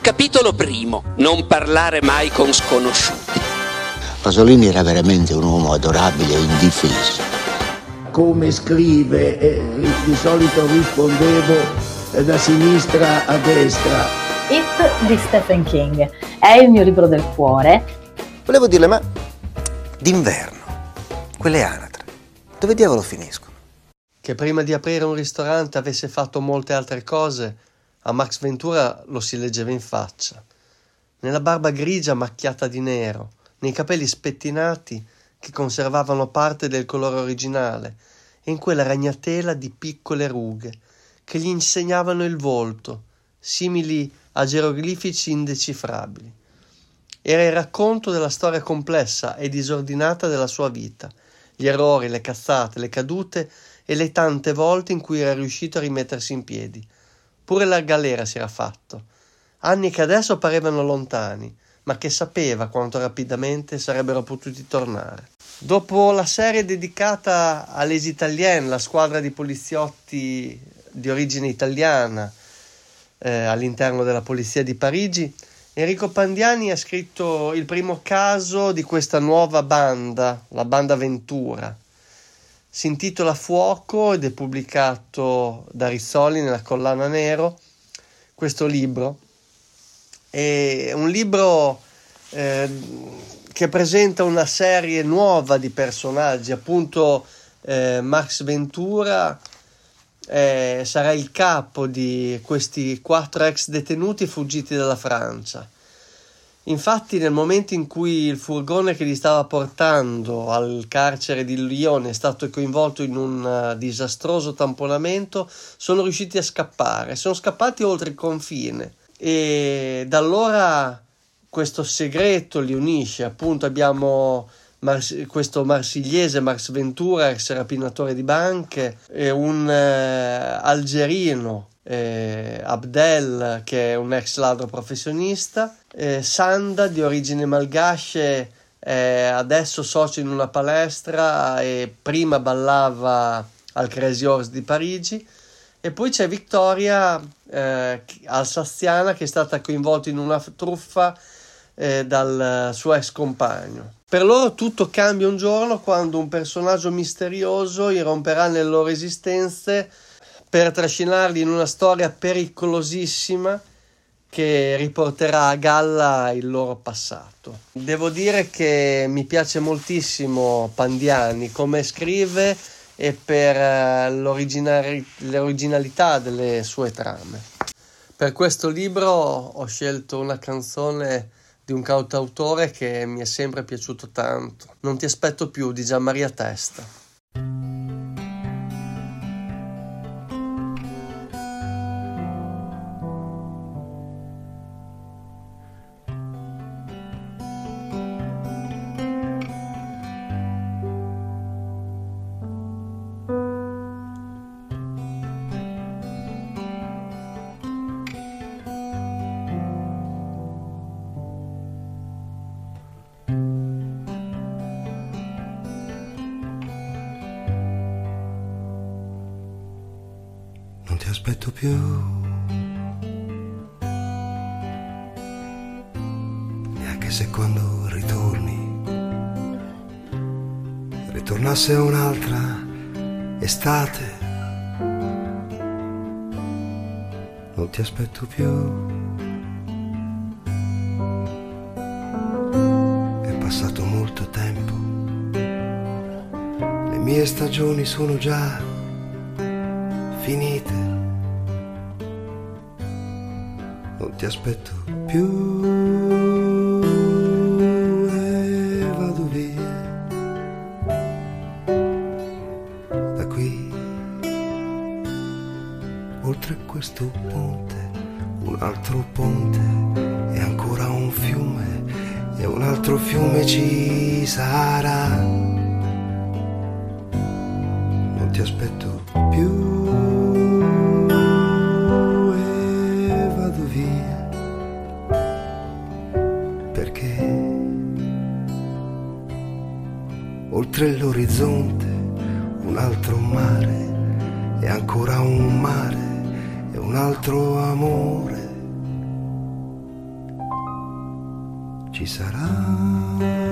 Capitolo primo. Non parlare mai con sconosciuti. Pasolini era veramente un uomo adorabile e indifeso. Come scrive, eh, di solito rispondevo eh, da sinistra a destra. It di Stephen King è il mio libro del cuore. Volevo dirle, ma d'inverno, quelle anatre, dove diavolo finiscono? Che prima di aprire un ristorante avesse fatto molte altre cose, a Max Ventura lo si leggeva in faccia. Nella barba grigia macchiata di nero, nei capelli spettinati che conservavano parte del colore originale e in quella ragnatela di piccole rughe che gli insegnavano il volto, simili a geroglifici indecifrabili. Era il racconto della storia complessa e disordinata della sua vita, gli errori, le cazzate, le cadute e le tante volte in cui era riuscito a rimettersi in piedi. Pure la galera si era fatto. Anni che adesso parevano lontani, ma che sapeva quanto rapidamente sarebbero potuti tornare. Dopo la serie dedicata all'Es Italienne, la squadra di poliziotti di origine italiana eh, all'interno della polizia di Parigi, Enrico Pandiani ha scritto il primo caso di questa nuova banda, la banda Ventura. Si intitola Fuoco ed è pubblicato da Rizzoli nella collana Nero. Questo libro è un libro eh, che presenta una serie nuova di personaggi, appunto eh, Max Ventura eh, sarà il capo di questi quattro ex detenuti fuggiti dalla Francia. Infatti, nel momento in cui il furgone che li stava portando al carcere di Lione è stato coinvolto in un uh, disastroso tamponamento, sono riusciti a scappare. Sono scappati oltre il confine e da allora questo segreto li unisce. Appunto, abbiamo Mars- questo marsigliese Mars Ventura, ex rapinatore di banche, e un uh, algerino eh, Abdel che è un ex ladro professionista, eh, Sanda di origine malgasce, eh, adesso socio in una palestra e prima ballava al Crazy Horse di Parigi. E poi c'è Vittoria eh, alsaziana che è stata coinvolta in una truffa eh, dal suo ex compagno. Per loro tutto cambia un giorno quando un personaggio misterioso irromperà nelle loro esistenze per trascinarli in una storia pericolosissima che riporterà a galla il loro passato. Devo dire che mi piace moltissimo Pandiani come scrive e per eh, l'originalità delle sue trame. Per questo libro ho scelto una canzone di un cantautore che mi è sempre piaciuto tanto. Non ti aspetto più di Gian Maria Testa. Aspetto più. Neanche se quando ritorni, ritornasse un'altra estate, non ti aspetto più. È passato molto tempo, le mie stagioni sono già finite ti aspetto più. E vado via. Da qui oltre questo ponte un altro ponte e ancora un fiume e un altro fiume ci sarà. Non ti aspetto più oltre l'orizzonte un altro mare e ancora un mare e un altro amore. Ci sarà.